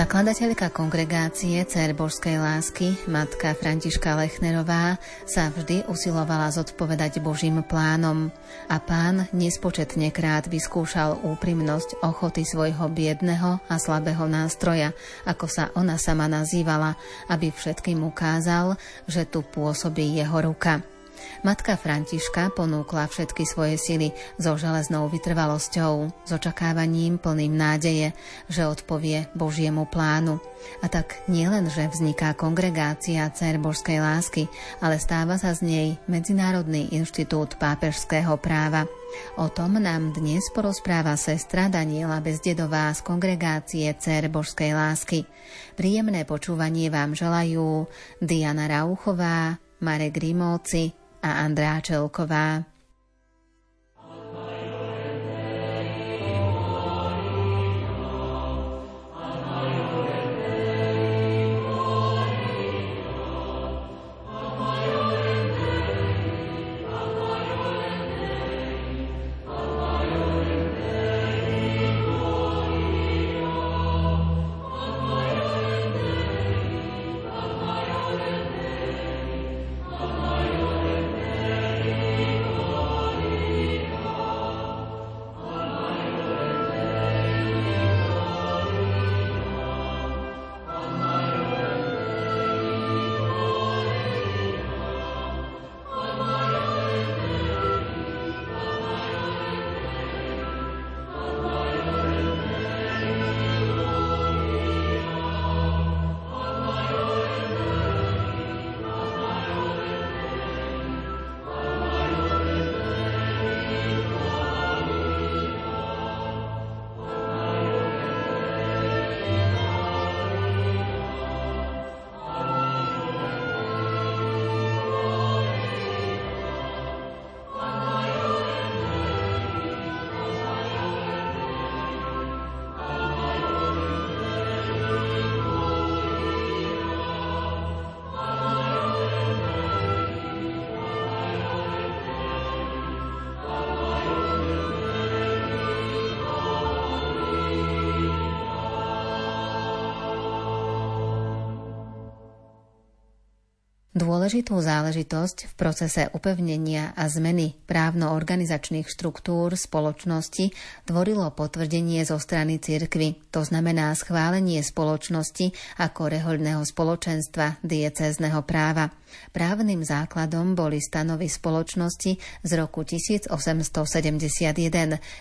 Zakladateľka kongregácie Cer Božskej lásky, matka Františka Lechnerová, sa vždy usilovala zodpovedať Božím plánom a pán nespočetne krát vyskúšal úprimnosť ochoty svojho biedného a slabého nástroja, ako sa ona sama nazývala, aby všetkým ukázal, že tu pôsobí jeho ruka. Matka Františka ponúkla všetky svoje sily so železnou vytrvalosťou, s očakávaním plným nádeje, že odpovie Božiemu plánu. A tak nielen, že vzniká kongregácia Cer Božskej lásky, ale stáva sa z nej Medzinárodný inštitút pápežského práva. O tom nám dnes porozpráva sestra Daniela Bezdedová z kongregácie Cer Božskej lásky. Príjemné počúvanie vám želajú Diana Rauchová, Marek Rimóci, a Andrá Čelková. Dôležitú záležitosť v procese upevnenia a zmeny právno-organizačných štruktúr spoločnosti tvorilo potvrdenie zo strany cirkvy, to znamená schválenie spoločnosti ako rehoľného spoločenstva diecézneho práva. Právnym základom boli stanovy spoločnosti z roku 1871,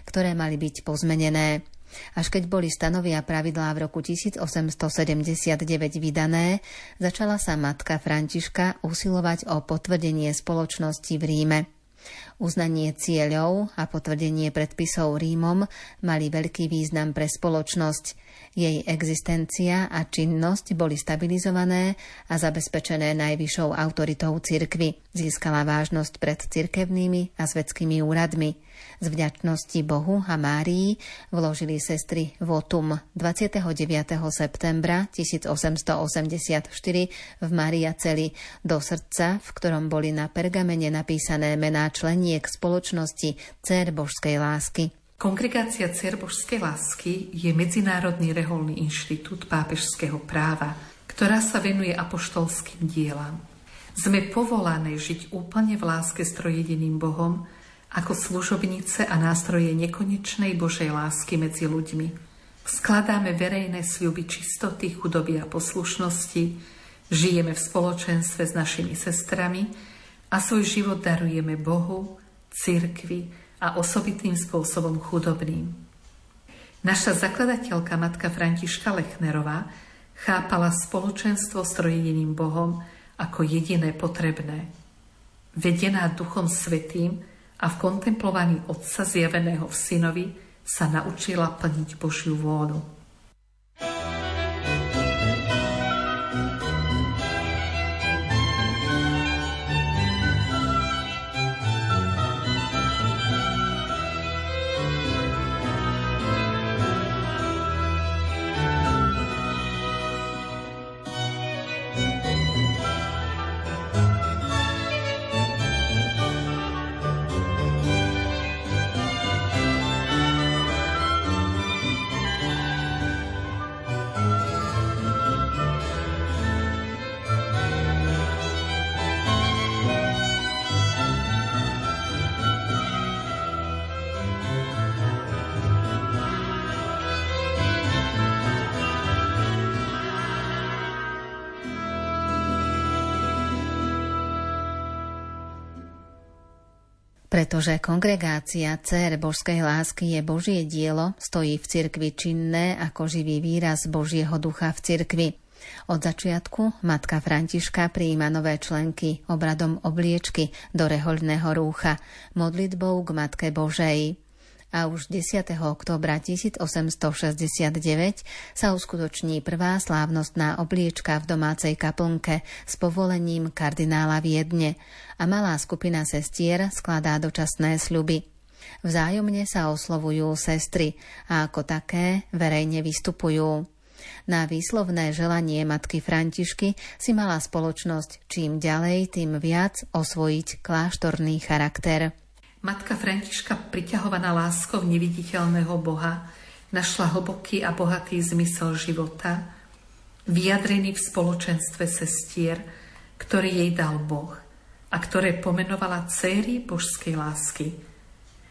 ktoré mali byť pozmenené. Až keď boli stanovia pravidlá v roku 1879 vydané, začala sa matka Františka usilovať o potvrdenie spoločnosti v Ríme. Uznanie cieľov a potvrdenie predpisov Rímom mali veľký význam pre spoločnosť. Jej existencia a činnosť boli stabilizované a zabezpečené najvyššou autoritou cirkvy. Získala vážnosť pred cirkevnými a svetskými úradmi. Z vďačnosti Bohu a Márii vložili sestry votum 29. septembra 1884 v Maria Celi do srdca, v ktorom boli na pergamene napísané mená členiek spoločnosti Cer Božskej lásky. Kongregácia Cer Božskej lásky je Medzinárodný reholný inštitút pápežského práva, ktorá sa venuje apoštolským dielam. Sme povolané žiť úplne v láske s trojediným Bohom, ako služobnice a nástroje nekonečnej Božej lásky medzi ľuďmi. Skladáme verejné sľuby čistoty, chudoby a poslušnosti, žijeme v spoločenstve s našimi sestrami a svoj život darujeme Bohu, cirkvi a osobitným spôsobom chudobným. Naša zakladateľka matka Františka Lechnerová chápala spoločenstvo s trojediným Bohom ako jediné potrebné. Vedená Duchom Svetým, a v kontemplovaní Otca zjaveného v Synovi sa naučila plniť Božiu vôľu. Pretože kongregácia Cér božskej lásky je Božie dielo, stojí v cirkvi činné ako živý výraz Božieho ducha v cirkvi. Od začiatku matka Františka prijíma nové členky obradom obliečky do rehoľného rúcha, modlitbou k Matke Božej a už 10. oktobra 1869 sa uskutoční prvá slávnostná obliečka v domácej kaplnke s povolením kardinála Viedne a malá skupina sestier skladá dočasné sľuby. Vzájomne sa oslovujú sestry a ako také verejne vystupujú. Na výslovné želanie matky Františky si mala spoločnosť čím ďalej, tým viac osvojiť kláštorný charakter. Matka Františka, priťahovaná láskou neviditeľného Boha, našla hlboký a bohatý zmysel života, vyjadrený v spoločenstve sestier, ktorý jej dal Boh a ktoré pomenovala céry božskej lásky.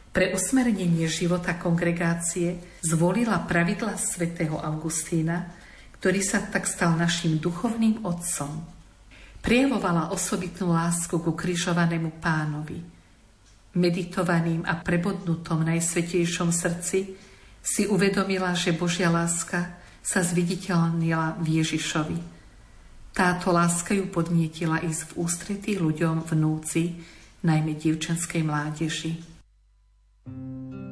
Pre usmernenie života kongregácie zvolila pravidla svätého Augustína, ktorý sa tak stal našim duchovným otcom. Prejavovala osobitnú lásku ku križovanému pánovi – meditovaným a prebodnutom najsvetejšom srdci si uvedomila, že Božia láska sa zviditeľnila v Ježišovi. Táto láska ju podnietila ísť v ústretí ľuďom v núci, najmä dievčenskej mládeži. thank you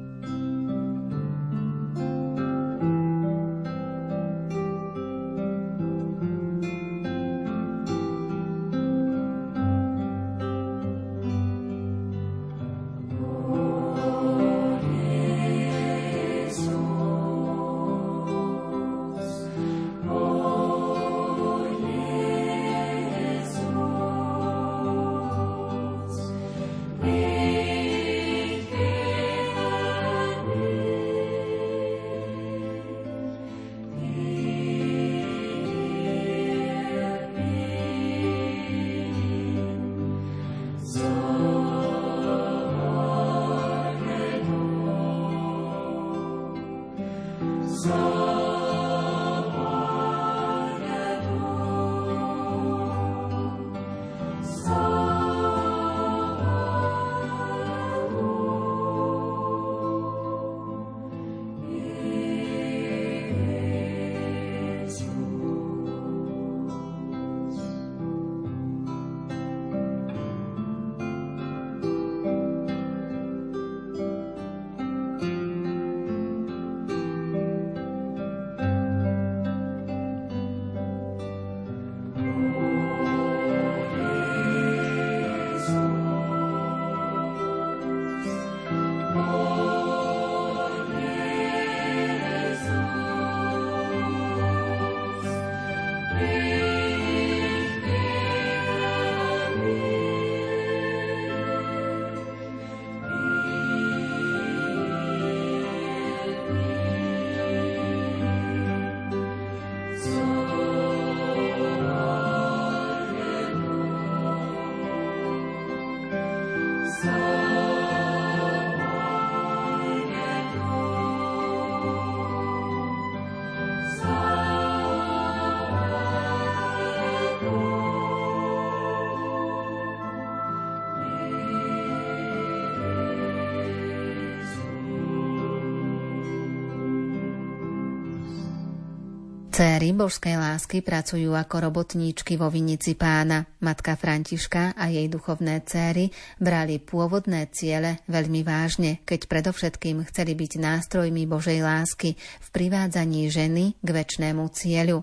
Céry božskej lásky pracujú ako robotníčky vo vinici pána. Matka Františka a jej duchovné céry brali pôvodné ciele veľmi vážne, keď predovšetkým chceli byť nástrojmi Božej lásky v privádzaní ženy k väčšnému cieľu.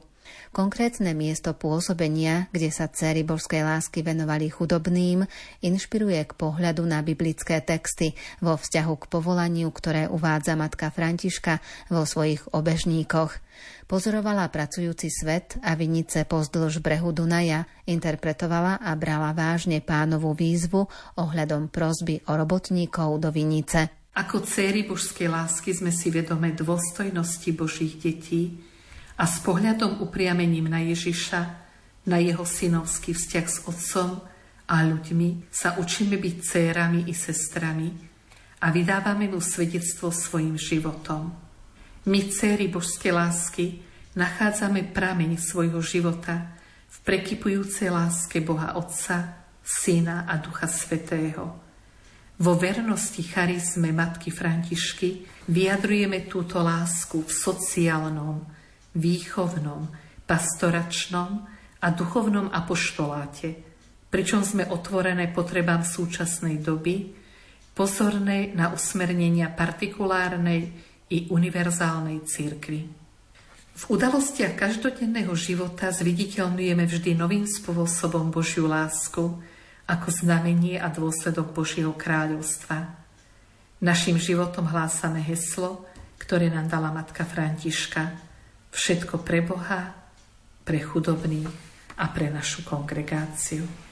Konkrétne miesto pôsobenia, kde sa céry božskej lásky venovali chudobným, inšpiruje k pohľadu na biblické texty vo vzťahu k povolaniu, ktoré uvádza matka Františka vo svojich obežníkoch. Pozorovala pracujúci svet a vinice pozdĺž brehu Dunaja, interpretovala a brala vážne pánovú výzvu ohľadom prozby o robotníkov do vinice. Ako céry božskej lásky sme si vedome dôstojnosti Božích detí a s pohľadom upriamením na Ježiša, na jeho synovský vzťah s otcom a ľuďmi sa učíme byť cérami i sestrami a vydávame mu svedectvo svojim životom. My, céry božskej lásky, nachádzame prameň svojho života v prekypujúcej láske Boha Otca, Syna a Ducha Svetého. Vo vernosti charizme Matky Františky vyjadrujeme túto lásku v sociálnom, výchovnom, pastoračnom a duchovnom apoštoláte, pričom sme otvorené potrebám súčasnej doby, pozornej na usmernenia partikulárnej i univerzálnej církvy. V udalostiach každodenného života zviditeľňujeme vždy novým spôsobom Božiu lásku ako znamenie a dôsledok Božieho kráľovstva. Našim životom hlásame heslo, ktoré nám dala matka Františka. Všetko pre Boha, pre chudobných a pre našu kongregáciu.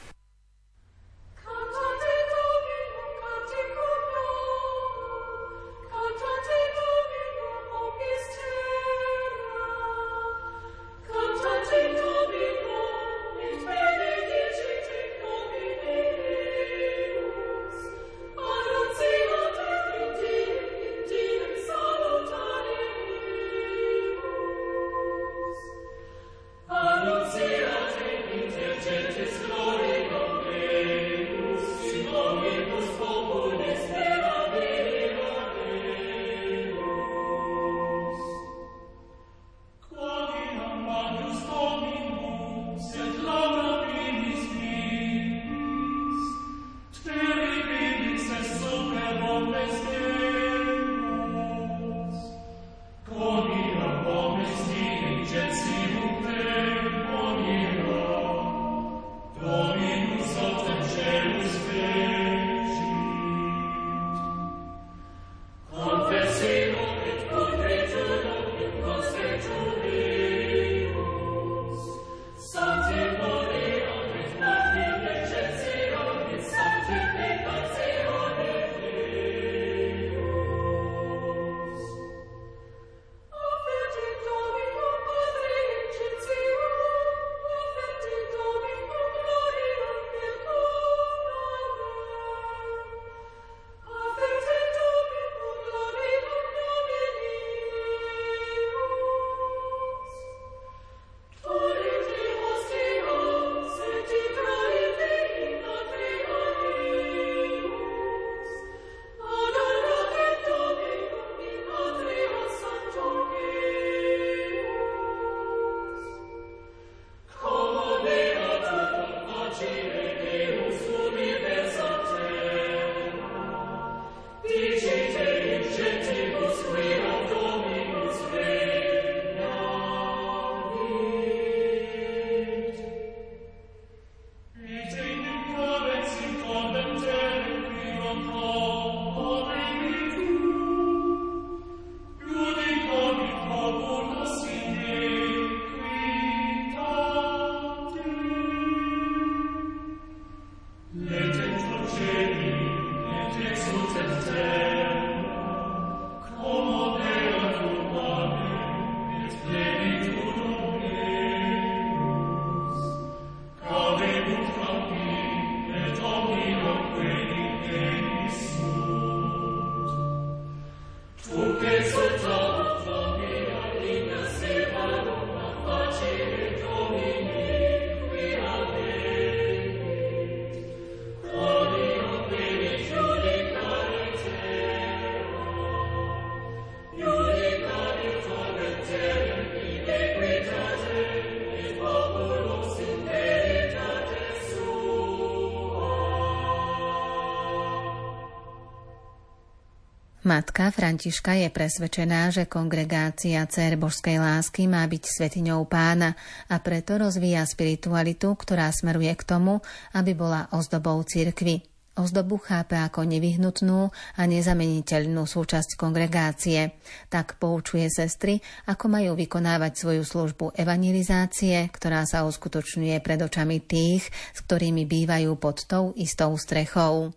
Matka Františka je presvedčená, že kongregácia Cer Božskej lásky má byť svetiňou pána a preto rozvíja spiritualitu, ktorá smeruje k tomu, aby bola ozdobou cirkvy. Ozdobu chápe ako nevyhnutnú a nezameniteľnú súčasť kongregácie. Tak poučuje sestry, ako majú vykonávať svoju službu evangelizácie, ktorá sa uskutočňuje pred očami tých, s ktorými bývajú pod tou istou strechou.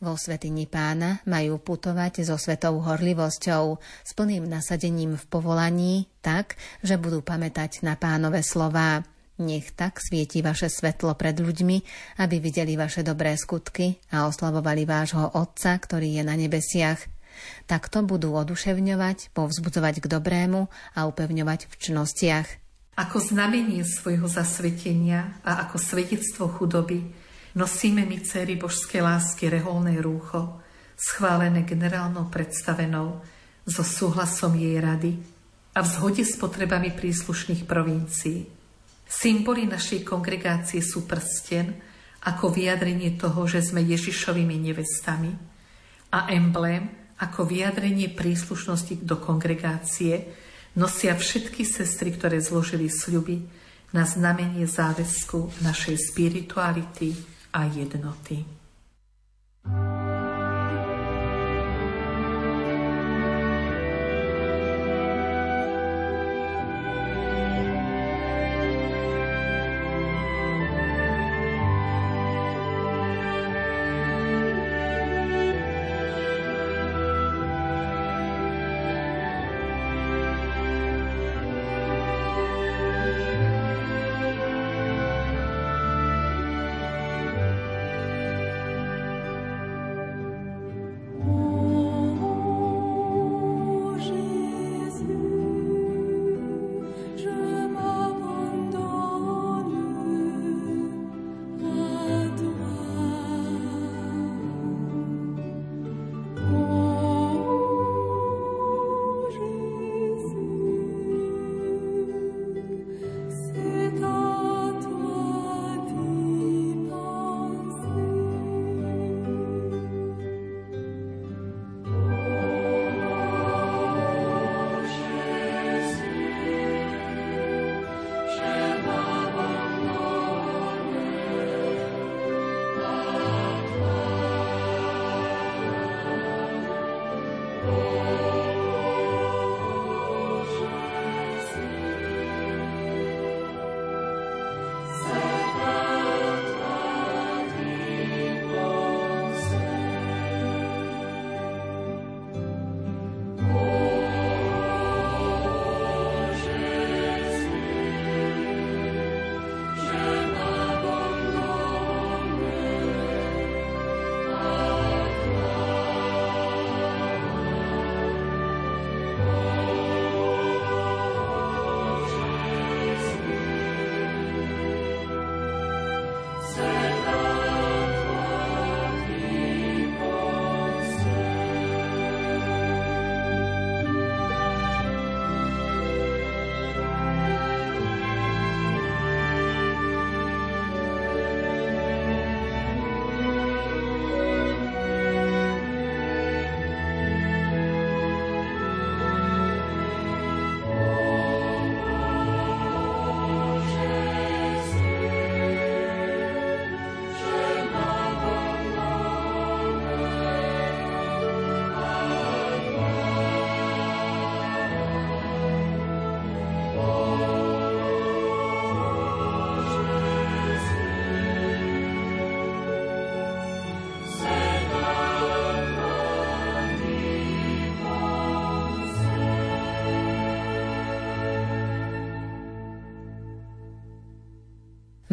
Vo Svetini pána majú putovať so svetou horlivosťou, s plným nasadením v povolaní, tak, že budú pamätať na pánové slová. Nech tak svieti vaše svetlo pred ľuďmi, aby videli vaše dobré skutky a oslavovali vášho Otca, ktorý je na nebesiach. Takto budú oduševňovať, povzbudzovať k dobrému a upevňovať v čnostiach. Ako znamenie svojho zasvetenia a ako svedectvo chudoby nosíme my céry božskej lásky reholné rúcho, schválené generálnou predstavenou, so súhlasom jej rady a v zhode s potrebami príslušných provincií. Symboly našej kongregácie sú prsten ako vyjadrenie toho, že sme Ježišovými nevestami a emblém ako vyjadrenie príslušnosti do kongregácie nosia všetky sestry, ktoré zložili sľuby na znamenie záväzku našej spirituality a jednoty.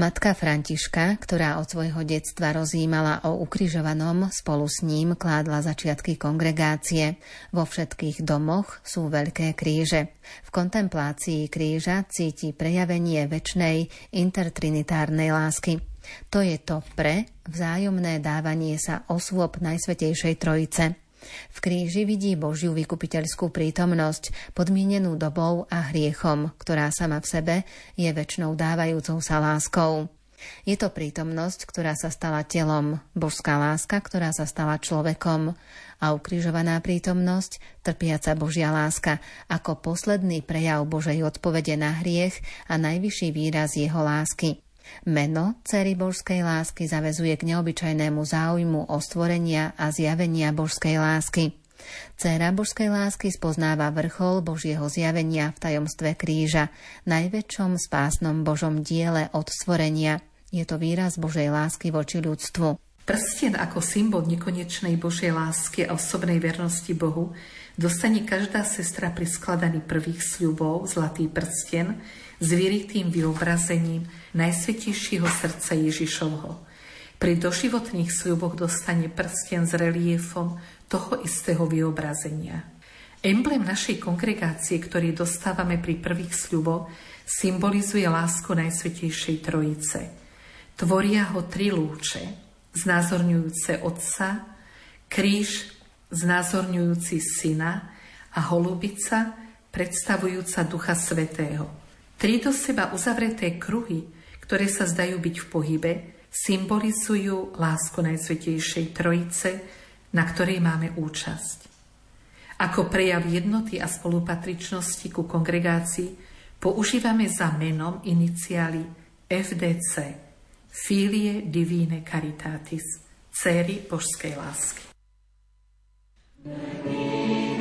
Matka Františka, ktorá od svojho detstva rozjímala o ukrižovanom, spolu s ním kládla začiatky kongregácie. Vo všetkých domoch sú veľké kríže. V kontemplácii kríža cíti prejavenie väčšnej intertrinitárnej lásky. To je to pre vzájomné dávanie sa osôb Najsvetejšej Trojice – v kríži vidí Božiu vykupiteľskú prítomnosť, podmienenú dobou a hriechom, ktorá sama v sebe je väčšnou dávajúcou sa láskou. Je to prítomnosť, ktorá sa stala telom, božská láska, ktorá sa stala človekom a ukrižovaná prítomnosť, trpiaca Božia láska, ako posledný prejav Božej odpovede na hriech a najvyšší výraz jeho lásky. Meno cery božskej lásky zavezuje k neobyčajnému záujmu o stvorenia a zjavenia božskej lásky. Cera božskej lásky spoznáva vrchol Božieho zjavenia v tajomstve kríža, najväčšom spásnom Božom diele od stvorenia. Je to výraz Božej lásky voči ľudstvu. Prsten ako symbol nekonečnej Božej lásky a osobnej vernosti Bohu dostane každá sestra pri skladaní prvých sľubov, zlatý prsten, s vyritým vyobrazením Najsvetejšieho srdca Ježišovho. Pri doživotných sľuboch dostane prsten s reliefom toho istého vyobrazenia. Emblem našej kongregácie, ktorý dostávame pri prvých sľuboch, symbolizuje lásku Najsvetejšej Trojice. Tvoria ho tri lúče, znázorňujúce Otca, kríž znázorňujúci Syna a holubica predstavujúca Ducha Svetého. Tri do seba uzavreté kruhy, ktoré sa zdajú byť v pohybe, symbolizujú lásku Najsvetejšej Trojice, na ktorej máme účasť. Ako prejav jednoty a spolupatričnosti ku kongregácii používame za menom iniciály FDC, Filie Divine Caritatis, céry božskej lásky. Amen.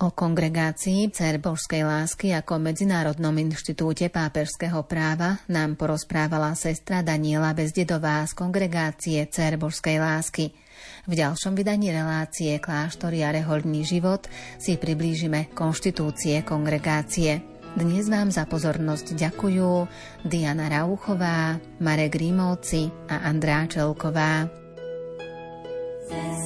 O kongregácii Cer Božskej lásky ako Medzinárodnom inštitúte pápežského práva nám porozprávala sestra Daniela Bezdedová z kongregácie Cer Božskej lásky. V ďalšom vydaní relácie Kláštory a rehoľný život si priblížime konštitúcie kongregácie. Dnes vám za pozornosť ďakujú Diana Rauchová, Marek Rímovci a Andrá Čelková. Cez